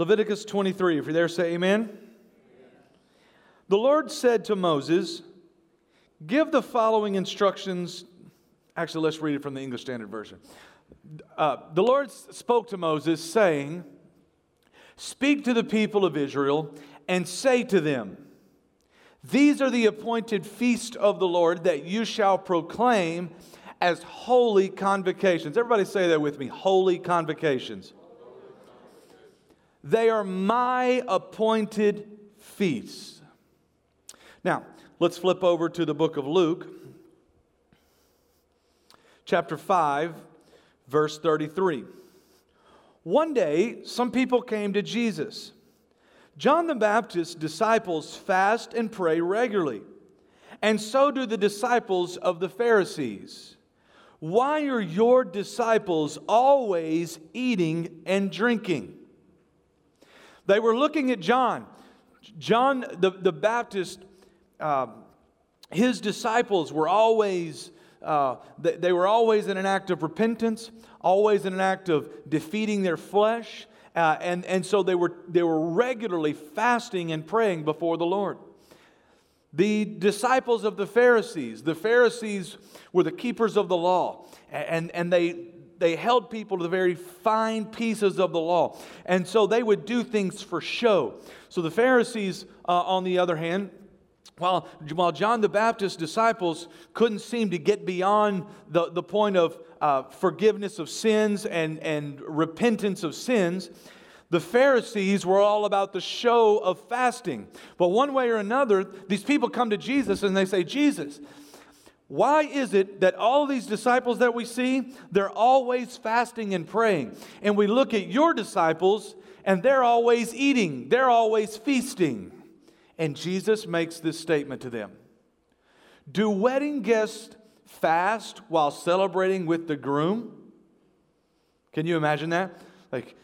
Leviticus 23. If you're there, say amen. The Lord said to Moses, Give the following instructions. Actually, let's read it from the English Standard Version. Uh, the Lord spoke to Moses, saying, Speak to the people of Israel and say to them, These are the appointed feast of the Lord that you shall proclaim as holy convocations. Everybody say that with me holy convocations. They are my appointed feasts. Now, let's flip over to the book of Luke, chapter 5, verse 33. One day, some people came to Jesus. John the Baptist's disciples fast and pray regularly, and so do the disciples of the Pharisees. Why are your disciples always eating and drinking? They were looking at John. John the, the Baptist, uh, his disciples were always, uh, they, they were always in an act of repentance, always in an act of defeating their flesh. Uh, and, and so they were, they were regularly fasting and praying before the Lord. The disciples of the Pharisees, the Pharisees were the keepers of the law, and, and they, they held people to the very fine pieces of the law. And so they would do things for show. So the Pharisees, uh, on the other hand, while, while John the Baptist's disciples couldn't seem to get beyond the, the point of uh, forgiveness of sins and, and repentance of sins, the Pharisees were all about the show of fasting. But one way or another, these people come to Jesus and they say, Jesus, why is it that all these disciples that we see, they're always fasting and praying? And we look at your disciples and they're always eating, they're always feasting. And Jesus makes this statement to them Do wedding guests fast while celebrating with the groom? Can you imagine that? Like,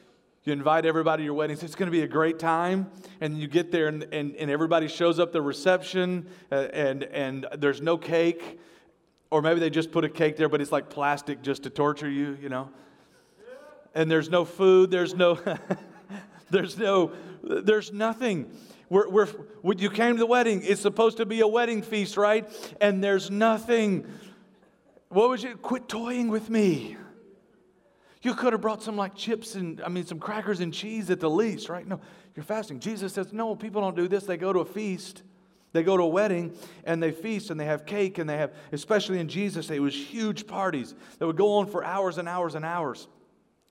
you invite everybody to your wedding. It's going to be a great time. And you get there, and, and, and everybody shows up the reception, uh, and, and there's no cake. Or maybe they just put a cake there, but it's like plastic just to torture you, you know? And there's no food, there's no, there's no, there's nothing. We're, we're, you came to the wedding, it's supposed to be a wedding feast, right? And there's nothing. What would you? Quit toying with me. You could have brought some like chips and, I mean, some crackers and cheese at the least, right? No, you're fasting. Jesus says, no, people don't do this. They go to a feast. They go to a wedding and they feast and they have cake and they have, especially in Jesus' day, it was huge parties that would go on for hours and hours and hours.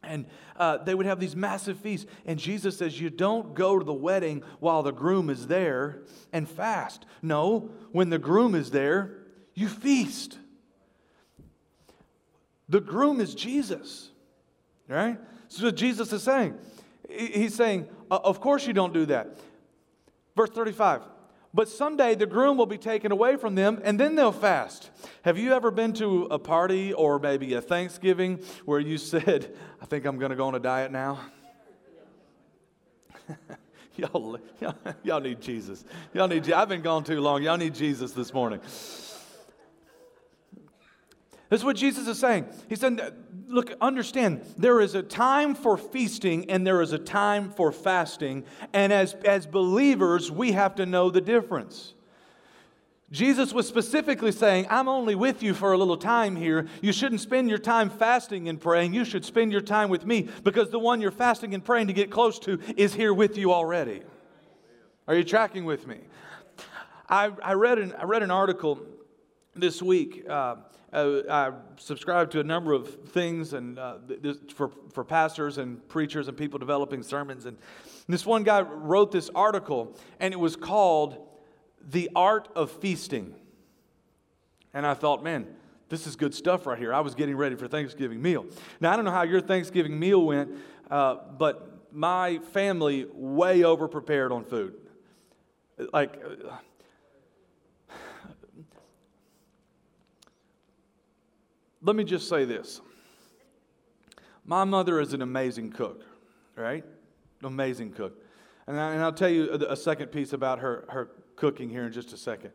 And uh, they would have these massive feasts. And Jesus says, You don't go to the wedding while the groom is there and fast. No, when the groom is there, you feast. The groom is Jesus, right? So what Jesus is saying. He's saying, Of course you don't do that. Verse 35 but someday the groom will be taken away from them and then they'll fast. Have you ever been to a party or maybe a Thanksgiving where you said, I think I'm going to go on a diet now? y'all, y'all, y'all, need Jesus. Y'all need, I've been gone too long. Y'all need Jesus this morning. This is what Jesus is saying. He said, Look, understand, there is a time for feasting and there is a time for fasting. And as, as believers, we have to know the difference. Jesus was specifically saying, I'm only with you for a little time here. You shouldn't spend your time fasting and praying. You should spend your time with me because the one you're fasting and praying to get close to is here with you already. Are you tracking with me? I, I, read, an, I read an article this week. Uh, uh, I subscribe to a number of things and uh, this, for, for pastors and preachers and people developing sermons. And this one guy wrote this article, and it was called The Art of Feasting. And I thought, man, this is good stuff right here. I was getting ready for Thanksgiving meal. Now, I don't know how your Thanksgiving meal went, uh, but my family way over prepared on food. Like, let me just say this. My mother is an amazing cook, right? Amazing cook. And, I, will tell you a, a, second piece about her, her cooking here in just a second.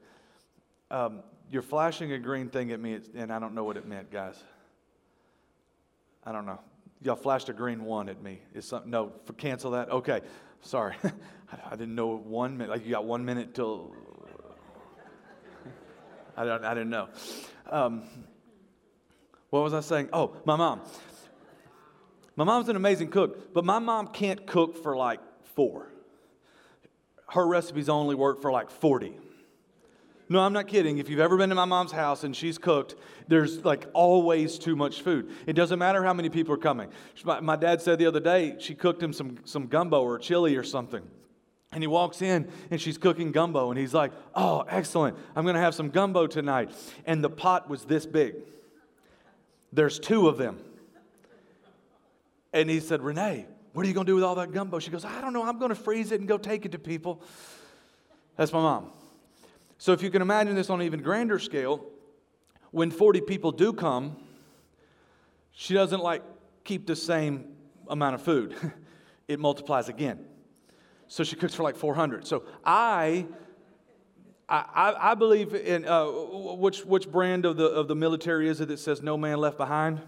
Um, you're flashing a green thing at me, and I don't know what it meant, guys. I don't know. Y'all flashed a green one at me. Is something? No, for cancel that. Okay, sorry. I didn't know one minute. Like you got one minute till. I don't. I didn't know. Um, what was I saying? Oh, my mom. My mom's an amazing cook, but my mom can't cook for like four. Her recipes only work for like 40. No, I'm not kidding. If you've ever been to my mom's house and she's cooked, there's like always too much food. It doesn't matter how many people are coming. My, my dad said the other day she cooked him some, some gumbo or chili or something. And he walks in and she's cooking gumbo and he's like, Oh, excellent. I'm going to have some gumbo tonight. And the pot was this big. There's two of them. And he said, Renee, what are you going to do with all that gumbo? She goes, I don't know. I'm going to freeze it and go take it to people. That's my mom. So if you can imagine this on an even grander scale, when 40 people do come, she doesn't like keep the same amount of food. it multiplies again. So she cooks for like 400. So I I, I, believe in uh, which, which brand of the, of the military is it that says no man left behind?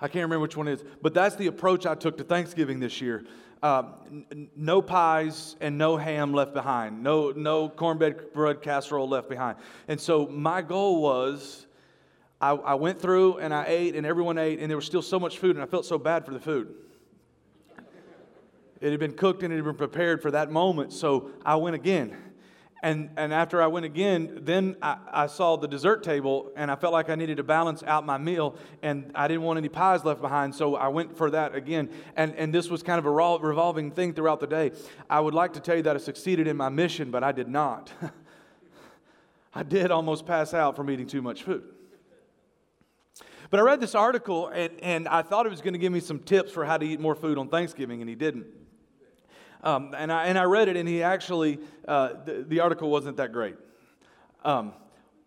I can't remember which one it is, but that's the approach I took to Thanksgiving this year. Uh, n- no pies and no ham left behind, no, no cornbread bread casserole left behind. And so my goal was I, I went through and I ate, and everyone ate, and there was still so much food, and I felt so bad for the food. It had been cooked and it had been prepared for that moment, so I went again. And, and after I went again, then I, I, saw the dessert table and I felt like I needed to balance out my meal and I didn't want any pies left behind, so I went for that again. And, and this was kind of a revolving thing throughout the day. I would like to tell you that I succeeded in my mission, but I did not. I did almost pass out from eating too much food. But I read this article and, and I thought it was going to give me some tips for how to eat more food on Thanksgiving, and he didn't. Um, and, I, and I read it, and he actually, uh, the, the, article wasn't that great. Um,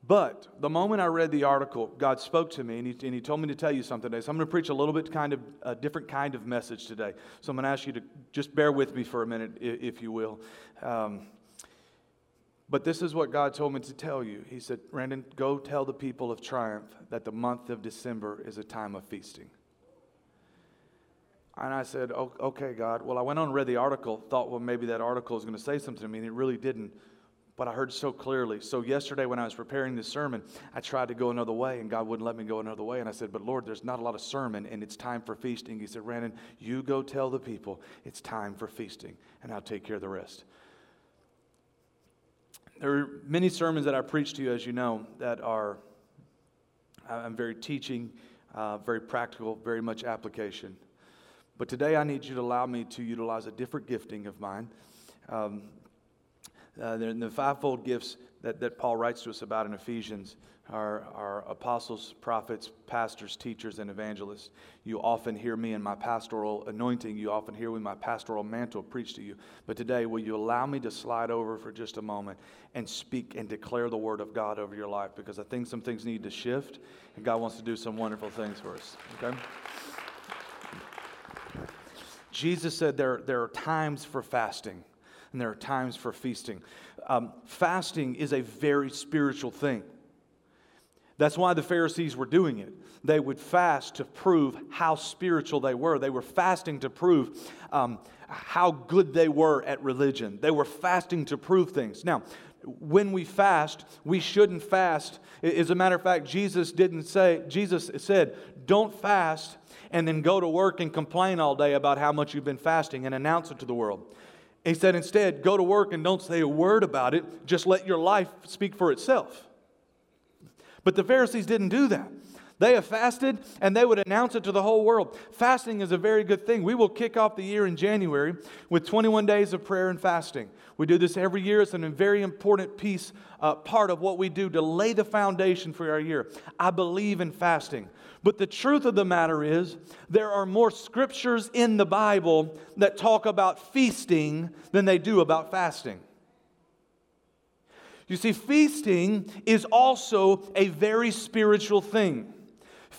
but the moment I read the article, God spoke to me and he, and he told me to tell you something today. So I'm going to preach a little bit kind of a different kind of message today. So I'm going to ask you to just bear with me for a minute, if you will. Um, but this is what God told me to tell you. He said, Brandon, go tell the people of Triumph that the month of December is a time of feasting. And I said, okay, God. Well, I went on and read the article, thought, well, maybe that article is going to say something to me, and it really didn't. But I heard so clearly. So, yesterday, when I was preparing this sermon, I tried to go another way, and God wouldn't let me go another way. And I said, But Lord, there's not a lot of sermon, and it's time for feasting. He said, Brandon, you go tell the people it's time for feasting, and I'll take care of the rest. There are many sermons that I preach to you, as you know, that are, I'm very teaching, uh, very practical, very much application. But today I need you to allow me to utilize a different gifting of mine. Um, uh, the fivefold gifts that, that Paul writes to us about in Ephesians are, are apostles, prophets, pastors, teachers, and evangelists. You often hear me in my pastoral anointing. You often hear me in my pastoral mantle preach to you. But today, will you allow me to slide over for just a moment and speak and declare the word of God over your life? Because I think some things need to shift, and God wants to do some wonderful things for us. Okay? Jesus said there, there are times for fasting and there are times for feasting. Um, fasting is a very spiritual thing. That's why the Pharisees were doing it. They would fast to prove how spiritual they were. They were fasting to prove um, how good they were at religion. They were fasting to prove things. Now, when we fast, we shouldn't fast. As a matter of fact, Jesus didn't say, Jesus said, don't fast and then go to work and complain all day about how much you've been fasting and announce it to the world. He said, instead, go to work and don't say a word about it, just let your life speak for itself. But the Pharisees didn't do that. They have fasted and they would announce it to the whole world. Fasting is a very good thing. We will kick off the year in January with 21 days of prayer and fasting. We do this every year. It's a very important piece, uh, part of what we do to lay the foundation for our year. I believe in fasting. But the truth of the matter is, there are more scriptures in the Bible that talk about feasting than they do about fasting. You see, feasting is also a very spiritual thing.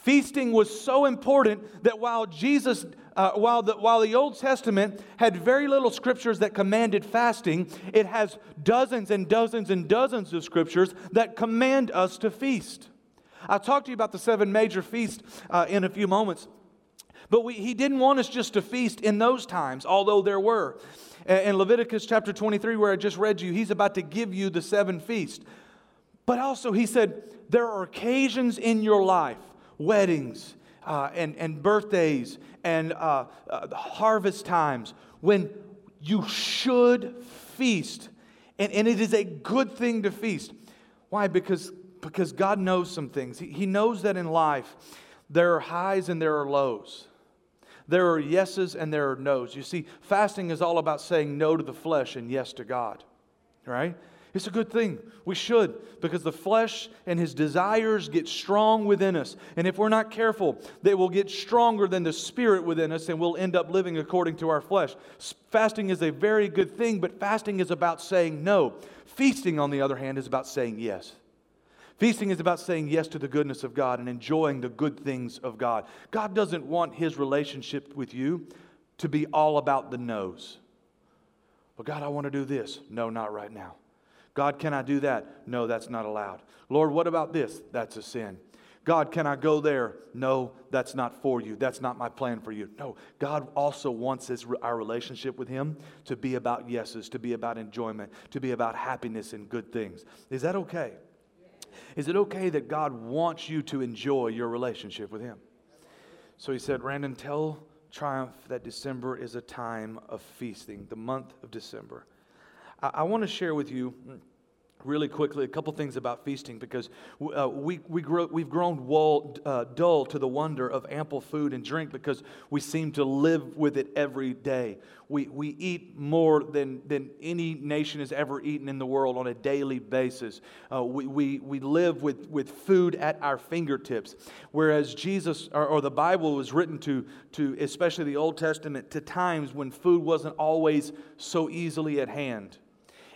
Feasting was so important that while Jesus, uh, while, the, while the Old Testament had very little scriptures that commanded fasting, it has dozens and dozens and dozens of scriptures that command us to feast. I'll talk to you about the seven major feasts uh, in a few moments. But we, he didn't want us just to feast in those times, although there were. In Leviticus chapter 23, where I just read you, he's about to give you the seven feasts. But also, he said, there are occasions in your life, weddings uh, and, and birthdays and uh, uh, harvest times, when you should feast. And, and it is a good thing to feast. Why? Because, because God knows some things. He, he knows that in life there are highs and there are lows. There are yeses and there are nos. You see, fasting is all about saying no to the flesh and yes to God, right? It's a good thing. We should, because the flesh and his desires get strong within us. And if we're not careful, they will get stronger than the spirit within us, and we'll end up living according to our flesh. Fasting is a very good thing, but fasting is about saying no. Feasting, on the other hand, is about saying yes. Feasting is about saying yes to the goodness of God and enjoying the good things of God. God doesn't want his relationship with you to be all about the no's. Well, God, I want to do this. No, not right now. God, can I do that? No, that's not allowed. Lord, what about this? That's a sin. God, can I go there? No, that's not for you. That's not my plan for you. No, God also wants his, our relationship with Him to be about yeses, to be about enjoyment, to be about happiness and good things. Is that okay? Is it okay that God wants you to enjoy your relationship with Him? So he said, Brandon, tell Triumph that December is a time of feasting, the month of December. I, I want to share with you really quickly a couple things about feasting because uh, we, we grow, we've grown wall, uh, dull to the wonder of ample food and drink because we seem to live with it every day. We, we eat more than, than any nation has ever eaten in the world on a daily basis. Uh, we, we, we live with, with food at our fingertips. Whereas Jesus or, or the Bible was written to, to, especially the Old Testament, to times when food wasn't always so easily at hand.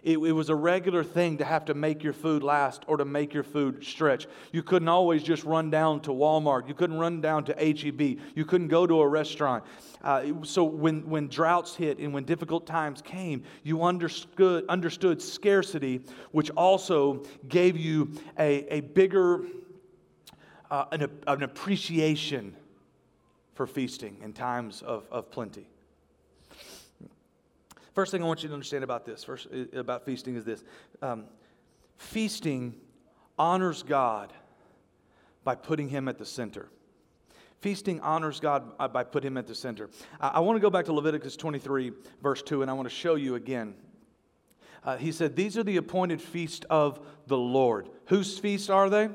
It, it, was a regular thing to have to make your food last or to make your food stretch. You couldn't always just run down to Walmart. You couldn't run down to HEB. You couldn't go to a restaurant. Uh, so when, when droughts hit and when difficult times came, you understood, understood scarcity, which also gave you a, a bigger uh, an, an appreciation for feasting in times of, of plenty. First thing I want you to understand about this, first uh, about feasting, is this: um, feasting honors God by putting Him at the center. Feasting honors God uh, by putting Him at the center. I, I want to go back to Leviticus 23, verse 2, and I want to show you again. Uh, he said, These are the appointed feast of the Lord. Whose feast are they?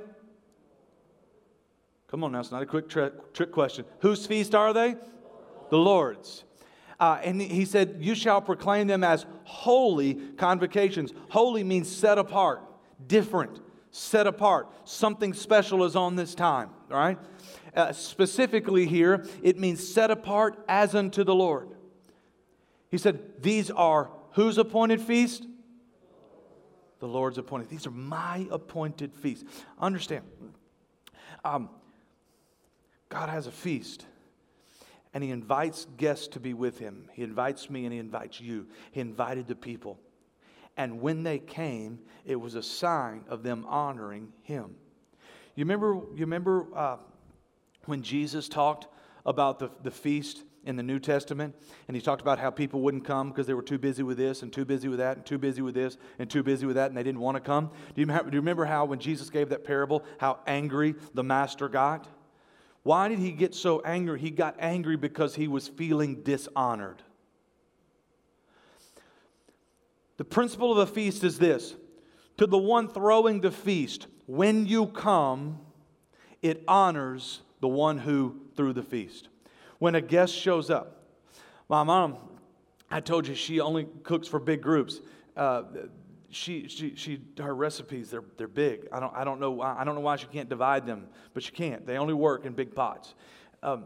Come on now, it's not a quick trick, trick question. Whose feast are they? The Lord's. Uh, and he said, You shall proclaim them as holy convocations. Holy means set apart, different, set apart. Something special is on this time, all right? Uh, specifically here, it means set apart as unto the Lord. He said, These are whose appointed feast? The Lord's appointed. These are my appointed feasts. Understand, um, God has a feast and he invites guests to be with him. He invites me and he invites you. He invited the people. And when they came, it was a sign of them honoring him. You remember, you remember uh, when Jesus talked about the, the feast in the New Testament? And he talked about how people wouldn't come because they were too busy with this and too busy with that and too busy with this and too busy with that and they didn't want to come. Do you, do you remember how when Jesus gave that parable, how angry the master got? Why did he get so angry? He got angry because he was feeling dishonored. The principle of a feast is this to the one throwing the feast, when you come, it honors the one who threw the feast. When a guest shows up, my mom, I told you she only cooks for big groups. Uh, she, she, she, her recipes, they're, they're big. I don't, I, don't know why, I don't know why she can't divide them, but she can't. They only work in big pots. Um,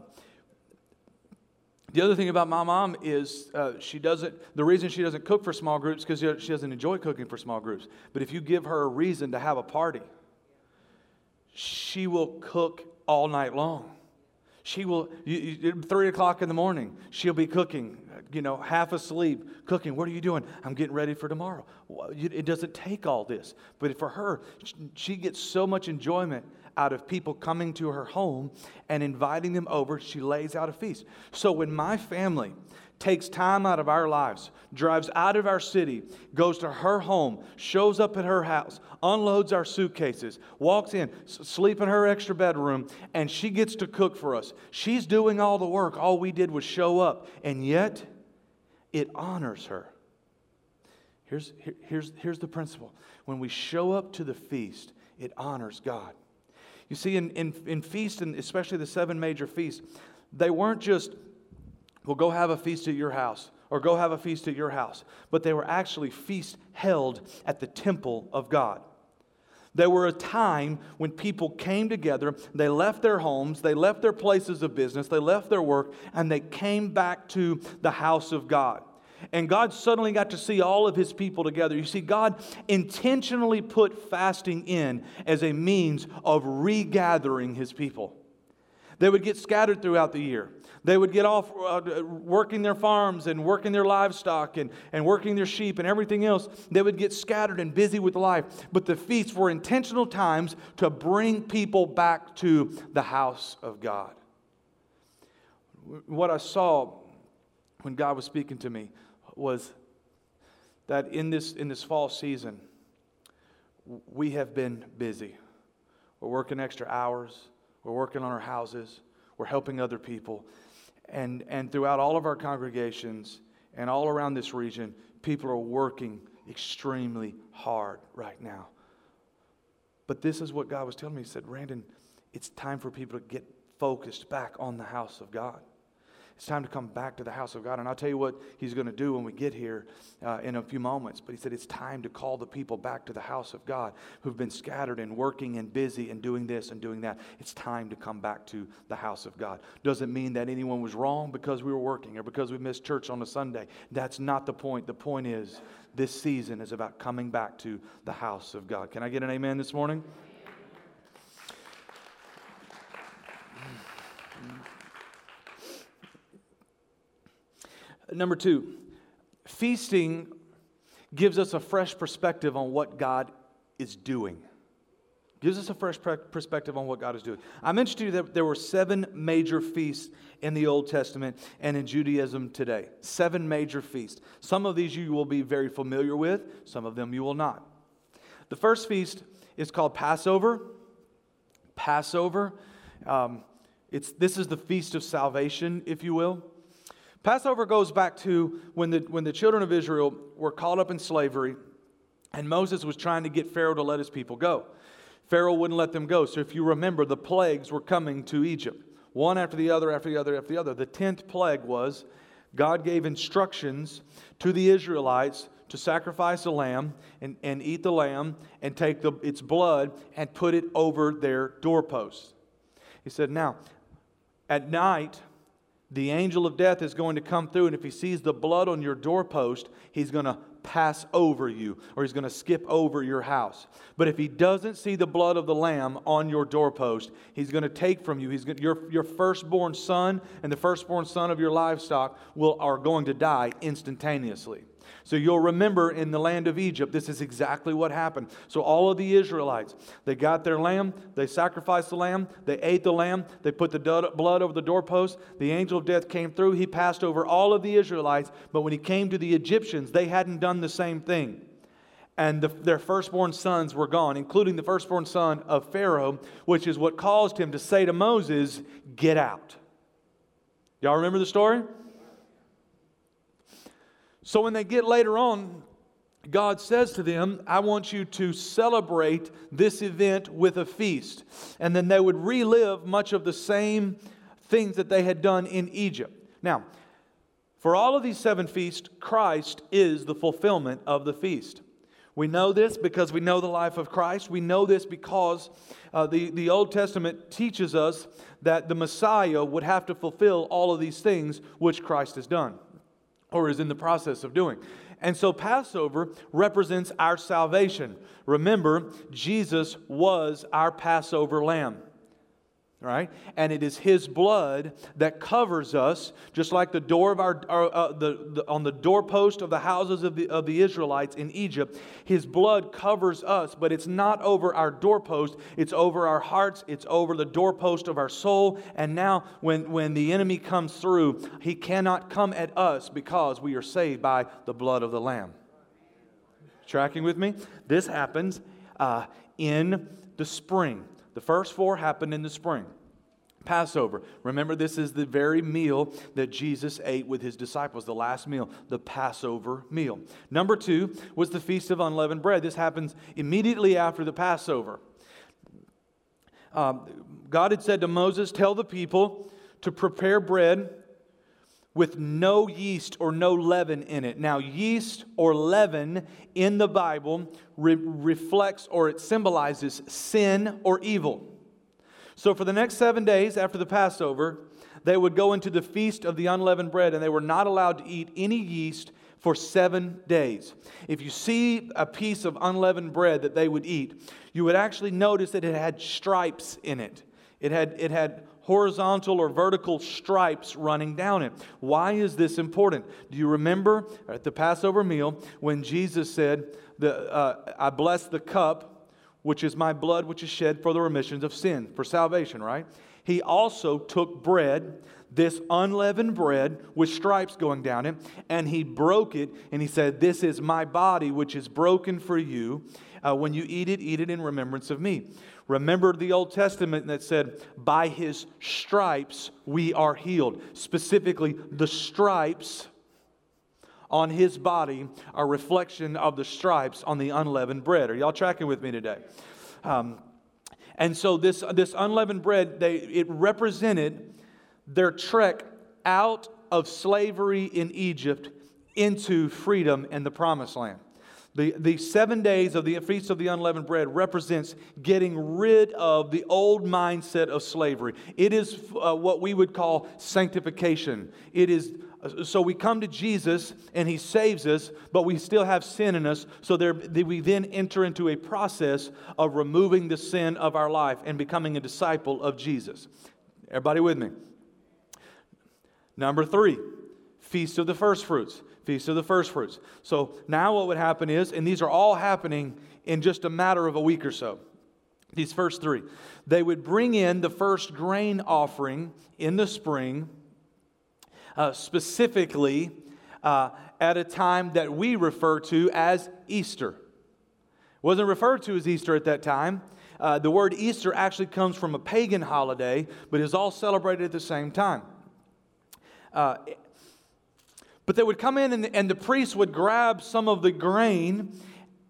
the other thing about my mom is uh, she doesn't, the reason she doesn't cook for small groups because she doesn't enjoy cooking for small groups. But if you give her a reason to have a party, she will cook all night long. She will, you, you, three o'clock in the morning, she'll be cooking, you know, half asleep, cooking. What are you doing? I'm getting ready for tomorrow. It doesn't take all this. But for her, she gets so much enjoyment out of people coming to her home and inviting them over. She lays out a feast. So when my family takes time out of our lives, drives out of our city, goes to her home, shows up at her house, unloads our suitcases, walks in, sleep in her extra bedroom, and she gets to cook for us. She's doing all the work. All we did was show up, and yet it honors her. Here's, here, here's, here's the principle when we show up to the feast, it honors God. You see, in, in, in feast, and especially the seven major feasts, they weren't just well, go have a feast at your house or go have a feast at your house. But they were actually feasts held at the temple of God. They were a time when people came together, they left their homes, they left their places of business, they left their work, and they came back to the house of God. And God suddenly got to see all of his people together. You see, God intentionally put fasting in as a means of regathering his people. They would get scattered throughout the year. They would get off uh, working their farms and working their livestock and, and working their sheep and everything else. They would get scattered and busy with life. But the feasts were intentional times to bring people back to the house of God. What I saw when God was speaking to me was that in this, in this fall season, we have been busy. We're working extra hours, we're working on our houses, we're helping other people. And, and throughout all of our congregations and all around this region, people are working extremely hard right now. But this is what God was telling me. He said, Brandon, it's time for people to get focused back on the house of God. It's time to come back to the house of God. And I'll tell you what he's going to do when we get here uh, in a few moments. But he said it's time to call the people back to the house of God who've been scattered and working and busy and doing this and doing that. It's time to come back to the house of God. Doesn't mean that anyone was wrong because we were working or because we missed church on a Sunday. That's not the point. The point is this season is about coming back to the house of God. Can I get an amen this morning? Number two, feasting gives us a fresh perspective on what God is doing. Gives us a fresh perspective on what God is doing. I mentioned to you that there were seven major feasts in the Old Testament and in Judaism today. Seven major feasts. Some of these you will be very familiar with, some of them you will not. The first feast is called Passover. Passover. Um, it's, this is the feast of salvation, if you will. Passover goes back to when the, when the children of Israel were caught up in slavery and Moses was trying to get Pharaoh to let his people go. Pharaoh wouldn't let them go. So if you remember, the plagues were coming to Egypt, one after the other, after the other, after the other. The tenth plague was God gave instructions to the Israelites to sacrifice a lamb and, and eat the lamb and take the, its blood and put it over their doorposts. He said, Now, at night, the angel of death is going to come through, and if he sees the blood on your doorpost, he's going to pass over you or he's going to skip over your house. But if he doesn't see the blood of the lamb on your doorpost, he's going to take from you. He's going, your, your firstborn son and the firstborn son of your livestock will, are going to die instantaneously. So you'll remember in the land of Egypt, this is exactly what happened. So all of the Israelites, they got their lamb, they sacrificed the lamb, they ate the lamb, they put the blood over the doorpost. The angel of death came through, he passed over all of the Israelites, but when he came to the Egyptians, they hadn't done the same thing. And the, their firstborn sons were gone, including the firstborn son of Pharaoh, which is what caused him to say to Moses, Get out. Y'all remember the story? So when they get later on, God says to them, I want you to celebrate this event with a feast. And then they would relive much of the same things that they had done in Egypt. Now, for all of these seven feasts, Christ is the fulfillment of the feast. We know this because we know the life of Christ. We know this because uh, the, the Old Testament teaches us that the Messiah would have to fulfill all of these things which Christ has done or is in the process of doing. And so Passover represents our salvation. Remember, Jesus was our Passover lamb. Right? And it is His blood that covers us, just like the door of our, our uh, the, the, on the doorpost of the houses of the, of the Israelites in Egypt. His blood covers us, but it's not over our doorpost, it's over our hearts, it's over the doorpost of our soul. And now, when, when the enemy comes through, he cannot come at us because we are saved by the blood of the Lamb. Tracking with me? This happens uh, in the spring. The first four happened in the spring. Passover. Remember, this is the very meal that Jesus ate with his disciples, the last meal, the Passover meal. Number two was the Feast of Unleavened Bread. This happens immediately after the Passover. Um, God had said to Moses, Tell the people to prepare bread with no yeast or no leaven in it. Now, yeast or leaven in the Bible re- reflects or it symbolizes sin or evil. So, for the next seven days after the Passover, they would go into the feast of the unleavened bread and they were not allowed to eat any yeast for seven days. If you see a piece of unleavened bread that they would eat, you would actually notice that it had stripes in it. It had, it had horizontal or vertical stripes running down it. Why is this important? Do you remember at the Passover meal when Jesus said, the, uh, I bless the cup, which is my blood, which is shed for the remissions of sin, for salvation, right? He also took bread, this unleavened bread with stripes going down it, and he broke it, and he said, This is my body, which is broken for you. Uh, when you eat it, eat it in remembrance of me. Remember the Old Testament that said, By his stripes we are healed. Specifically, the stripes on his body are reflection of the stripes on the unleavened bread. Are y'all tracking with me today? Um, and so this, this unleavened bread, they, it represented their trek out of slavery in Egypt into freedom in the promised land. The, the seven days of the Feast of the Unleavened Bread represents getting rid of the old mindset of slavery. It is uh, what we would call sanctification. It is uh, so we come to Jesus and he saves us, but we still have sin in us. So there, we then enter into a process of removing the sin of our life and becoming a disciple of Jesus. Everybody with me? Number three, Feast of the First Fruits. Feast of the First Fruits. So now what would happen is, and these are all happening in just a matter of a week or so, these first three, they would bring in the first grain offering in the spring, uh, specifically uh, at a time that we refer to as Easter. Wasn't referred to as Easter at that time. Uh, the word Easter actually comes from a pagan holiday, but is all celebrated at the same time. Uh, but they would come in and the, and the priests would grab some of the grain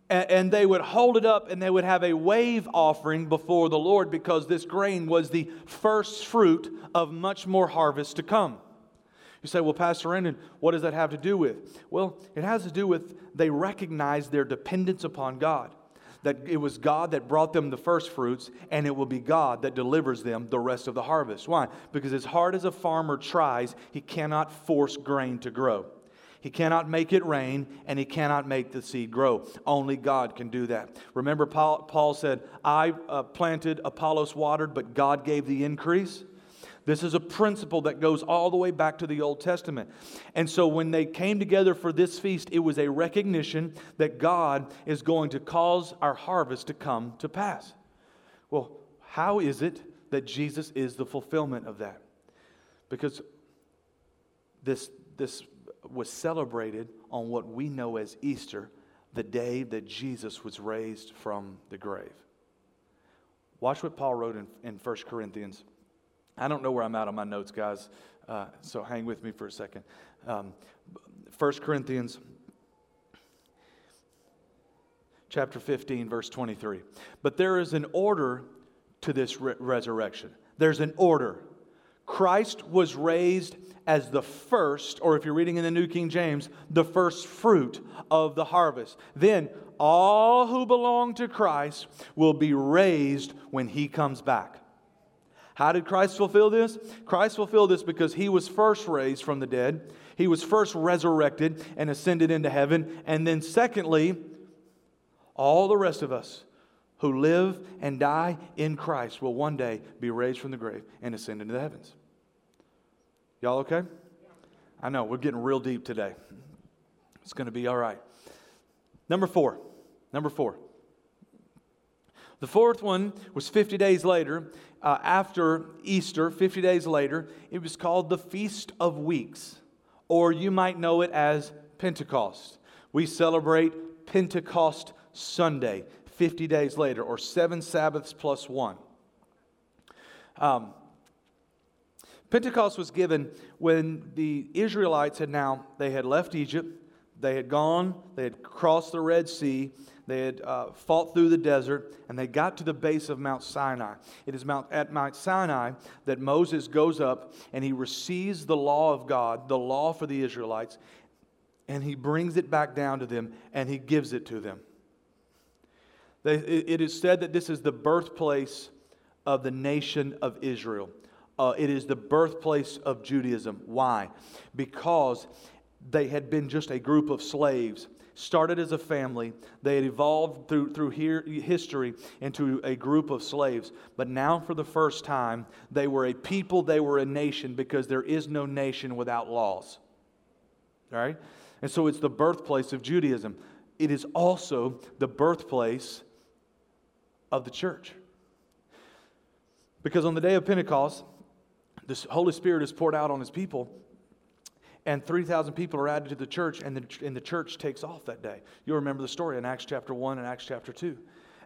and, they would hold it up and they would have a wave offering before the Lord because this grain was the first fruit of much more harvest to come. You say, well, Pastor Brandon, what does that have to do with? Well, it has to do with they recognize their dependence upon God that it was God that brought them the first fruits, and it will be God that delivers them the rest of the harvest. Why? Because as hard as a farmer tries, he cannot force grain to grow. He cannot make it rain and he cannot make the seed grow. Only God can do that. Remember, Paul, Paul said, I uh, planted, Apollos watered, but God gave the increase. This is a principle that goes all the way back to the Old Testament. And so when they came together for this feast, it was a recognition that God is going to cause our harvest to come to pass. Well, how is it that Jesus is the fulfillment of that? Because this, this was celebrated on what we know as Easter, the day that Jesus was raised from the grave. Watch what Paul wrote in, in 1 Corinthians I don't know where I'm at on my notes, guys, uh, so hang with me for a second. Um, 1 Corinthians chapter 15, verse 23. But there is an order to this re- resurrection. There's an order. Christ was raised as the first, or if you're reading in the New King James, the first fruit of the harvest. Then all who belong to Christ will be raised when he comes back. How did Christ fulfill this? Christ fulfilled this because he was first raised from the dead, he was first resurrected and ascended into heaven. And then, secondly, all the rest of us who live and die in Christ will one day be raised from the grave and ascend into the heavens. Y'all okay? I know, we're getting real deep today. It's going to be all right. Number four. Number four. The fourth one was 50 days later, uh, after Easter, 50 days later. It was called the Feast of Weeks, or you might know it as Pentecost. We celebrate Pentecost Sunday, 50 days later, or seven Sabbaths plus one. Um, Pentecost was given when the Israelites had now, they had left Egypt, they had gone, they had crossed the Red Sea, they had uh, fought through the desert, and they got to the base of Mount Sinai. It is Mount, at Mount Sinai that Moses goes up and he receives the law of God, the law for the Israelites, and he brings it back down to them and he gives it to them. They, it is said that this is the birthplace of the nation of Israel. Uh, it is the birthplace of Judaism. Why? Because they had been just a group of slaves started as a family. They had evolved through, through here, history into a group of slaves. But now, for the first time, they were a people, they were a nation, because there is no nation without laws. All right? And so it's the birthplace of Judaism. It is also the birthplace of the church. Because on the day of Pentecost, the Holy Spirit is poured out on his people, and 3,000 people are added to the church, and the, and the church takes off that day. You'll remember the story in Acts chapter 1 and Acts chapter 2.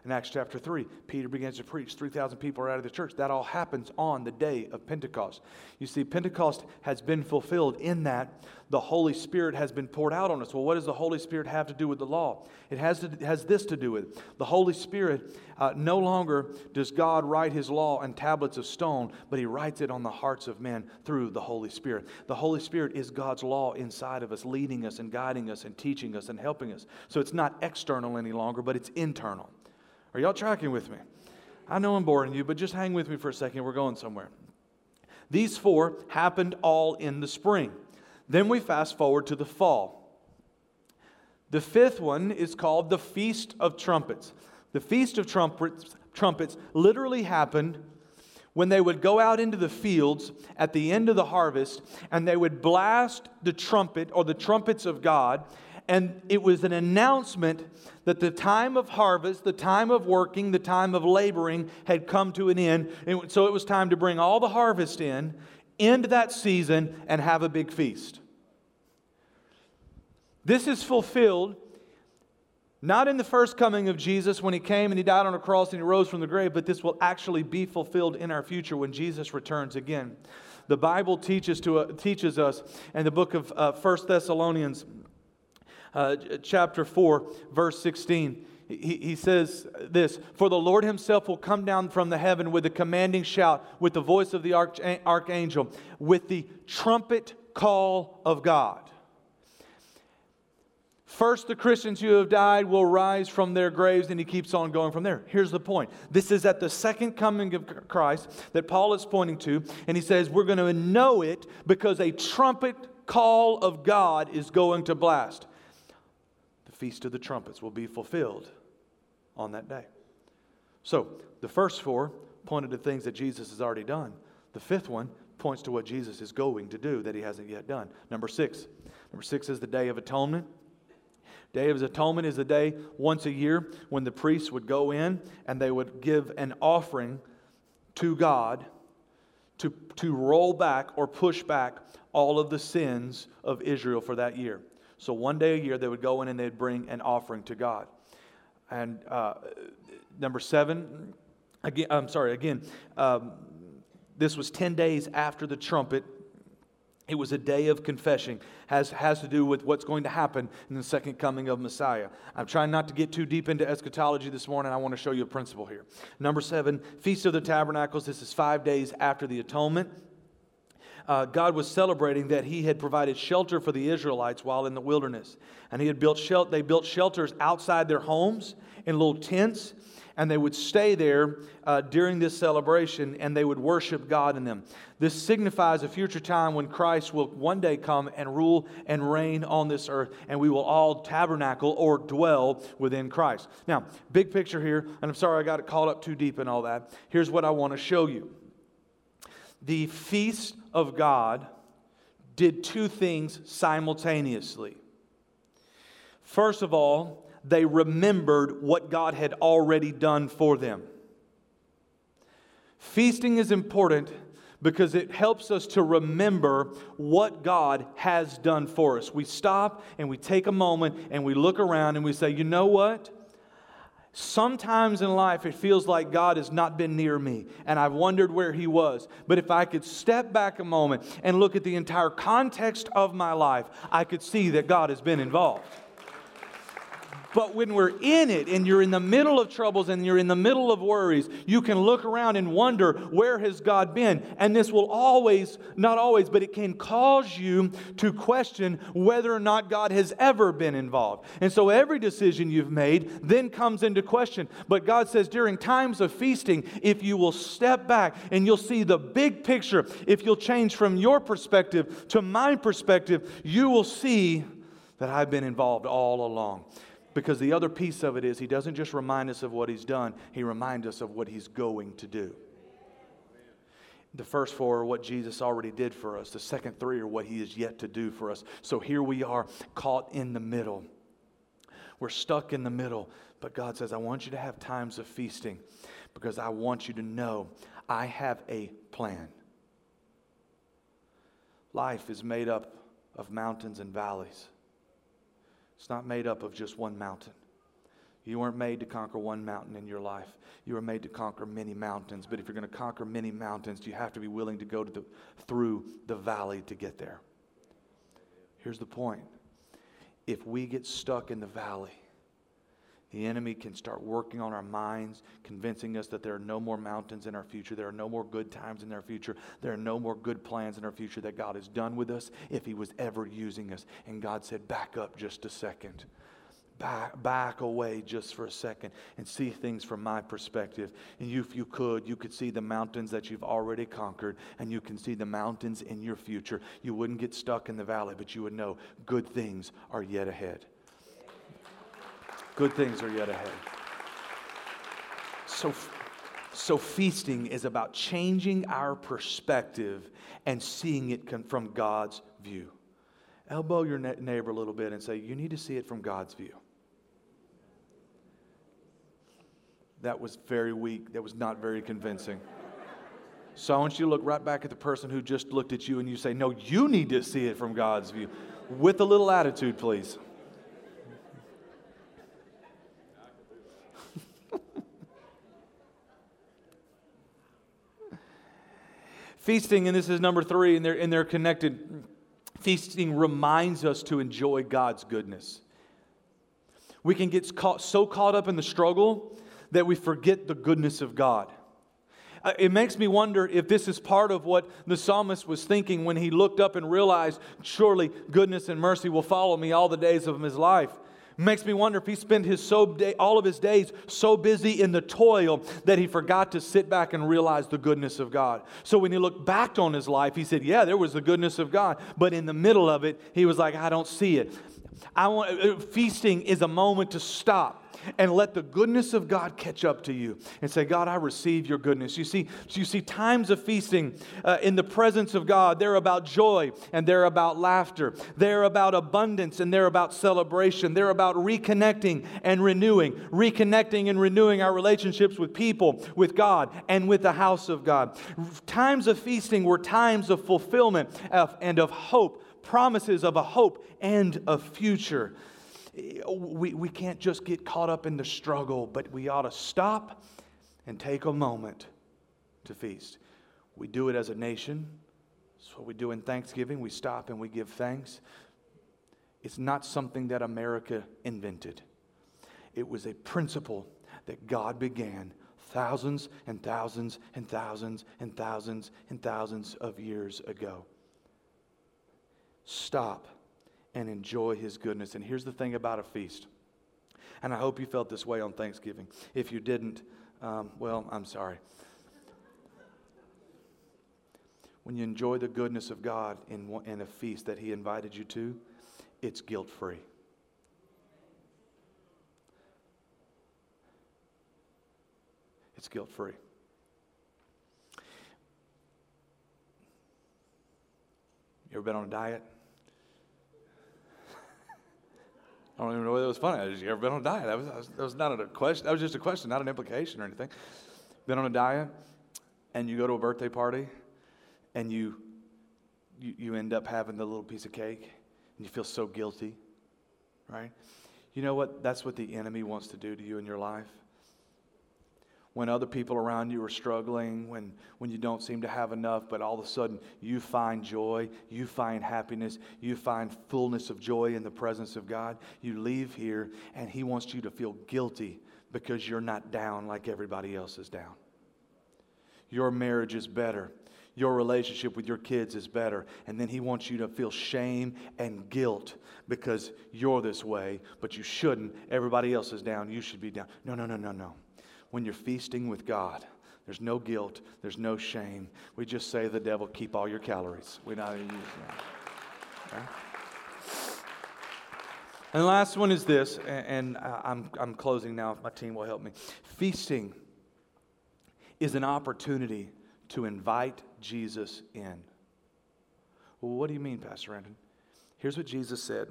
In Acts chapter 3, Peter begins to preach. 3,000 people are out of the church. That all happens on the day of Pentecost. You see, Pentecost has been fulfilled in that the Holy Spirit has been poured out on us. Well, what does the Holy Spirit have to do with the law? It has, to, has this to do with it. The Holy Spirit, uh, no longer does God write his law on tablets of stone, but he writes it on the hearts of men through the Holy Spirit. The Holy Spirit is God's law inside of us, leading us and guiding us and teaching us and helping us. So it's not external any longer, but it's internal. Are y'all tracking with me? I know I'm boring you, but just hang with me for a second. We're going somewhere. These four happened all in the spring. Then we fast forward to the fall. The fifth one is called the Feast of Trumpets. The Feast of Trumpets, trumpets literally happened when they would go out into the fields at the end of the harvest and they would blast the trumpet or the trumpets of God and it was an announcement that the time of harvest, the time of working, the time of laboring had come to an end. And so it was time to bring all the harvest in, end that season, and have a big feast. This is fulfilled not in the first coming of Jesus when he came and he died on a cross and he rose from the grave, but this will actually be fulfilled in our future when Jesus returns again. The Bible teaches, to, uh, teaches us in the book of uh, 1 Thessalonians uh, chapter 4, verse 16. He, he says this For the Lord himself will come down from the heaven with a commanding shout, with the voice of the arch- archangel, with the trumpet call of God. First, the Christians who have died will rise from their graves, and he keeps on going from there. Here's the point this is at the second coming of Christ that Paul is pointing to, and he says, We're going to know it because a trumpet call of God is going to blast. Feast of the Trumpets will be fulfilled on that day. So, the first four pointed to things that Jesus has already done. The fifth one points to what Jesus is going to do that he hasn't yet done. Number six. Number six is the Day of Atonement. Day of Atonement is the day once a year when the priests would go in and they would give an offering to God to, to roll back or push back all of the sins of Israel for that year. So one day a year, they would go in and they'd bring an offering to God. And uh, number seven, again, I'm sorry, again, um, this was 10 days after the trumpet. It was a day of confession, has, has to do with what's going to happen in the second coming of Messiah. I'm trying not to get too deep into eschatology this morning. I want to show you a principle here. Number seven, Feast of the Tabernacles. This is five days after the atonement uh, God was celebrating that He had provided shelter for the Israelites while in the wilderness. And He had built shel- they built shelters outside their homes in little tents. and they would stay there uh, during this celebration and they would worship God in them. This signifies a future time when Christ will one day come and rule and reign on this earth, and we will all tabernacle or dwell within Christ. Now, big picture here, and I'm sorry I got it caught up too deep in all that. Here's what I want to show you the feast of God did two things simultaneously. First of all, they remembered what God had already done for them. Feasting is important because it helps us to remember what God has done for us. We stop and we take a moment and we look around and we say, you know what? Sometimes in life, it feels like God has not been near me, and I've wondered where He was. But if I could step back a moment and look at the entire context of my life, I could see that God has been involved. But when we're in it and you're in the middle of troubles and you're in the middle of worries, you can look around and wonder, where has God been? And this will always, not always, but it can cause you to question whether or not God has ever been involved. And so every decision you've made then comes into question. But God says during times of feasting, if you will step back and you'll see the big picture, if you'll change from your perspective to my perspective, you will see that I've been involved all along. Because the other piece of it is he doesn't just remind us of what he's done, he reminds us of what he's going to do. The first four are what Jesus already did for us. The second three are what he is yet to do for us. So here we are caught in the middle. We're stuck in the middle. But God says, I want you to have times of feasting because I want you to know I have a plan. Life is made up of mountains and valleys. It's not made up of just one mountain. You weren't made to conquer one mountain in your life. You were made to conquer many mountains. But if you're going to conquer many mountains, you have to be willing to go to the, through the valley to get there. Here's the point if we get stuck in the valley, the enemy can start working on our minds, convincing us that there are no more mountains in our future. There are no more good times in our future. There are no more good plans in our future that God has done with us if He was ever using us. And God said, Back up just a second. Back, back away just for a second and see things from my perspective. And if you could, you could see the mountains that you've already conquered, and you can see the mountains in your future. You wouldn't get stuck in the valley, but you would know good things are yet ahead. Good things are yet ahead. So, so feasting is about changing our perspective and seeing it from God's view. Elbow your neighbor a little bit and say, You need to see it from God's view. That was very weak. That was not very convincing. So I want you to look right back at the person who just looked at you and you say, No, you need to see it from God's view. With a little attitude, please. Feasting, and this is number three, and they're, and they're connected. Feasting reminds us to enjoy God's goodness. We can get caught, so caught up in the struggle that we forget the goodness of God. Uh, it makes me wonder if this is part of what the psalmist was thinking when he looked up and realized, surely goodness and mercy will follow me all the days of his life. Makes me wonder if he spent his so day, all of his days so busy in the toil that he forgot to sit back and realize the goodness of God. So when he looked back on his life, he said, Yeah, there was the goodness of God. But in the middle of it, he was like, I don't see it. I want, uh, feasting is a moment to stop and let the goodness of God catch up to you and say, God, I receive your goodness. You see, you see times of feasting uh, in the presence of God, they're about joy and they're about laughter. They're about abundance and they're about celebration. They're about reconnecting and renewing, reconnecting and renewing our relationships with people, with God, and with the house of God. Times of feasting were times of fulfillment and of hope promises of a hope and a future. We, we can't just get caught up in the struggle, but we ought to stop and take a moment to feast. We do it as a nation. That's what we do in Thanksgiving. We stop and we give thanks. It's not something that America invented, it was a principle that God began thousands and thousands and thousands and thousands and thousands of years ago stop and enjoy his goodness. And here's the thing about a feast And I hope you felt this way on Thanksgiving. If you didn't, um, well, I'm sorry. When you enjoy the goodness of God in, in a feast that He invited you to, it's guilt free. It's guilt free. You ever been on a diet? I don't even know whether it was funny. I you ever been on a diet? That was, that was, that was not a question. That was just a question, not an implication or anything. Been on a diet, and you go to a birthday party, and you, you, you end up having the little piece of cake, and you feel so guilty, right? You know what? That's what the enemy wants to do to you in your life when other people around you are struggling, when, when you don't seem to have enough, but all of a sudden you find joy, you find happiness, you find fullness of joy in the presence of God. You leave here, and He wants you to feel guilty because you're not down like everybody else is down. Your marriage is better. Your relationship with your kids is better. And then he wants you to feel shame and guilt because you're this way, but you shouldn't. Everybody else is down. You should be down. No, no, no, no, no when you're feasting with God. There's no guilt, there's no shame. We just say the devil, keep all your calories. We not use that. Okay? And the last one is this, and uh, I'm, I'm closing now if my team will help me. Feasting is an opportunity to invite Jesus in. Well, what do you mean, Pastor Brandon? Here's what Jesus said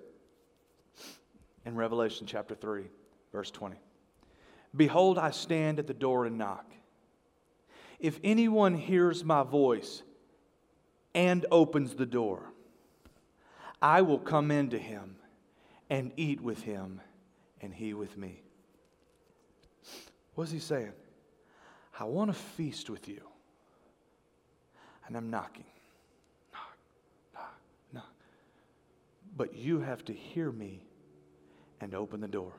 in Revelation chapter 3, verse 20. Behold, I stand at the door and knock. If anyone hears my voice and opens the door, I will come into him and eat with him and he with me. What's he saying? I want to feast with you. And I'm knocking. Knock, knock, knock. But you have to hear me and open the door.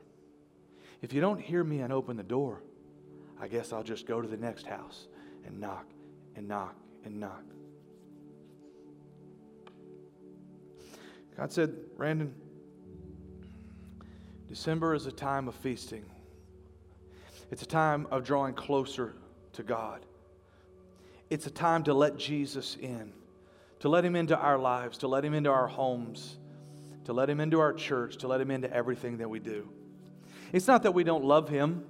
If you don't hear me and open the door, I guess I'll just go to the next house and knock and knock and knock. God said, Brandon, December is a time of feasting. It's a time of drawing closer to God. It's a time to let Jesus in, to let Him into our lives, to let Him into our homes, to let Him into our church, to let Him into everything that we do. It's not that we don't love Him.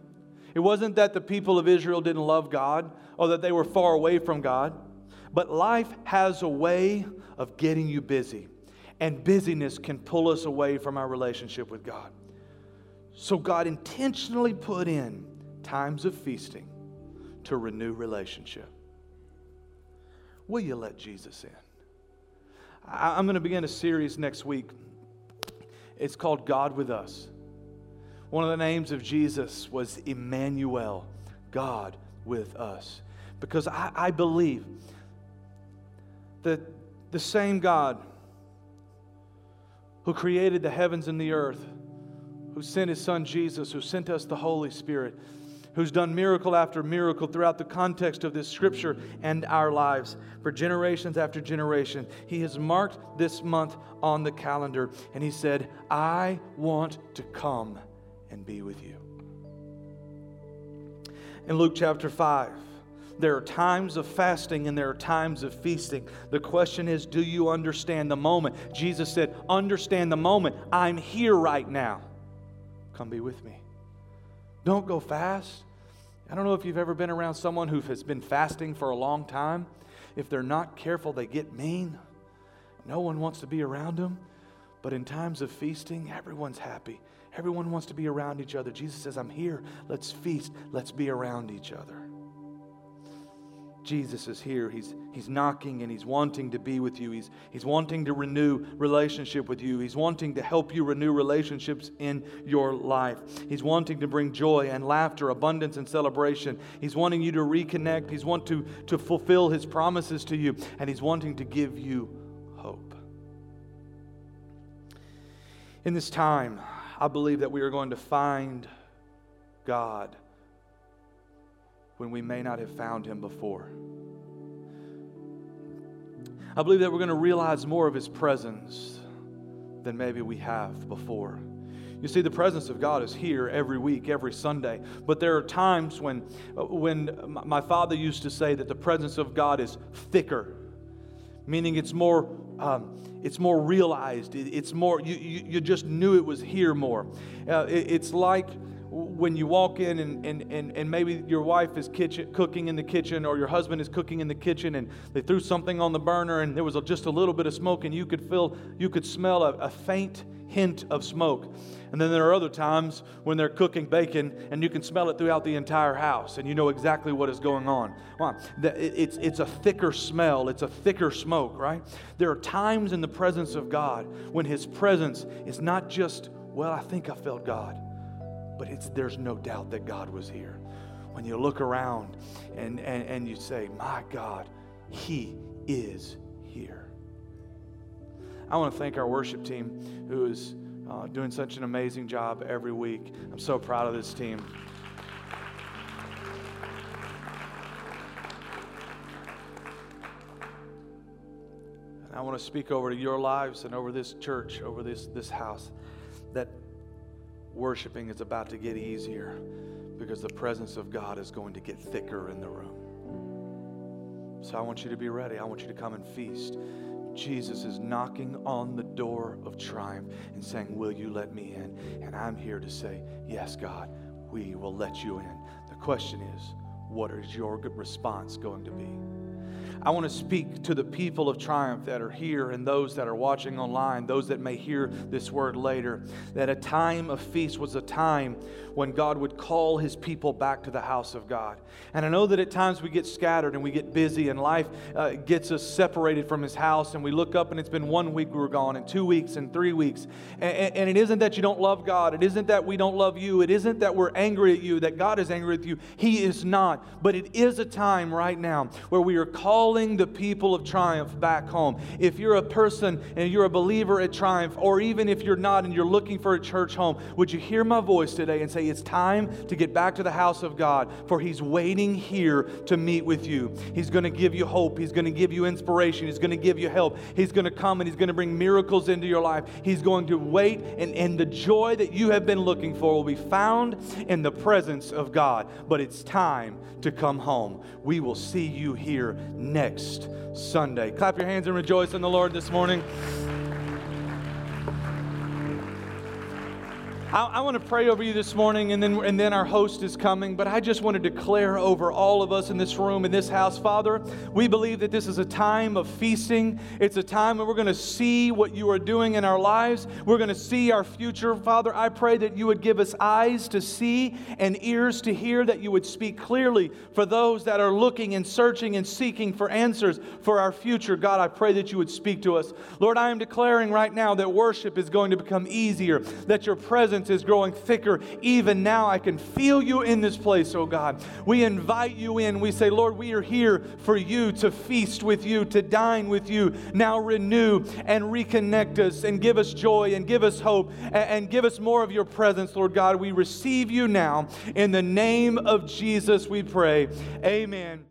It wasn't that the people of Israel didn't love God or that they were far away from God. But life has a way of getting you busy, and busyness can pull us away from our relationship with God. So God intentionally put in times of feasting to renew relationship. Will you let Jesus in? I'm going to begin a series next week. It's called God with Us. One of the names of Jesus was Emmanuel, God with us. Because I, I believe that the same God who created the heavens and the earth, who sent his son Jesus, who sent us the Holy Spirit, who's done miracle after miracle throughout the context of this scripture and our lives for generations after generation. He has marked this month on the calendar and he said, I want to come and be with you. In Luke chapter 5, there are times of fasting and there are times of feasting. The question is, do you understand the moment? Jesus said, Understand the moment. I'm here right now. Come be with me. Don't go fast. I don't know if you've ever been around someone who has been fasting for a long time. If they're not careful, they get mean. No one wants to be around them. But in times of feasting, everyone's happy. Everyone wants to be around each other. Jesus says, I'm here. Let's feast. Let's be around each other. Jesus is here. He's, he's knocking and he's wanting to be with you. He's, he's wanting to renew relationship with you. He's wanting to help you renew relationships in your life. He's wanting to bring joy and laughter, abundance and celebration. He's wanting you to reconnect. He's wanting to, to fulfill his promises to you. And he's wanting to give you hope. In this time, I believe that we are going to find God when we may not have found him before. I believe that we're going to realize more of his presence than maybe we have before. You see, the presence of God is here every week, every Sunday. But there are times when, when my father used to say that the presence of God is thicker, meaning it's more, um, it's more realized. It's more, you, you, you, just knew it was here more. Uh, it, it's like when you walk in and, and, and, and maybe your wife is kitchen, cooking in the kitchen or your husband is cooking in the kitchen and they threw something on the burner and there was a, just a little bit of smoke and you could feel, you could smell a, a faint hint of smoke. And then there are other times when they're cooking bacon and you can smell it throughout the entire house and you know exactly what is going on. Why? It's, it's a thicker smell, it's a thicker smoke, right? There are times in the presence of God when His presence is not just, well, I think I felt God but it's, there's no doubt that God was here. When you look around and, and, and you say, My God, He is. I want to thank our worship team who is uh, doing such an amazing job every week. I'm so proud of this team. And I want to speak over to your lives and over this church, over this, this house, that worshiping is about to get easier because the presence of God is going to get thicker in the room. So I want you to be ready. I want you to come and feast. Jesus is knocking on the door of triumph and saying, Will you let me in? And I'm here to say, Yes, God, we will let you in. The question is, what is your response going to be? I want to speak to the people of Triumph that are here and those that are watching online, those that may hear this word later, that a time of feast was a time when God would call his people back to the house of God. And I know that at times we get scattered and we get busy and life uh, gets us separated from his house and we look up and it's been one week we were gone and two weeks and three weeks. And, and it isn't that you don't love God. It isn't that we don't love you. It isn't that we're angry at you, that God is angry with you. He is not. But it is a time right now where we are calling the people of Triumph back home. If you're a person and you're a believer at Triumph, or even if you're not and you're looking for a church home, would you hear my voice today and say, it's time to get back to the house of God, for He's waiting here to meet with you. He's going to give you hope. He's going to give you inspiration. He's going to give you help. He's going to come and He's going to bring miracles into your life. He's going to wait, and, and the joy that you have been looking for will be found in the presence of God. But it's time to come home. We will see you here next Sunday. Clap your hands and rejoice in the Lord this morning. I, I want to pray over you this morning, and then, and then our host is coming. But I just want to declare over all of us in this room, in this house, Father, we believe that this is a time of feasting. It's a time where we're going to see what you are doing in our lives. We're going to see our future. Father, I pray that you would give us eyes to see and ears to hear, that you would speak clearly for those that are looking and searching and seeking for answers for our future. God, I pray that you would speak to us. Lord, I am declaring right now that worship is going to become easier, that your presence presence is growing thicker. Even now, I can feel you in this place, oh God. We invite you in. We say, Lord, we are here for you to feast with you, to dine with you. Now renew and reconnect us and give us joy and give us hope and, give us more of your presence, Lord God. We receive you now. In the name of Jesus, we pray. Amen.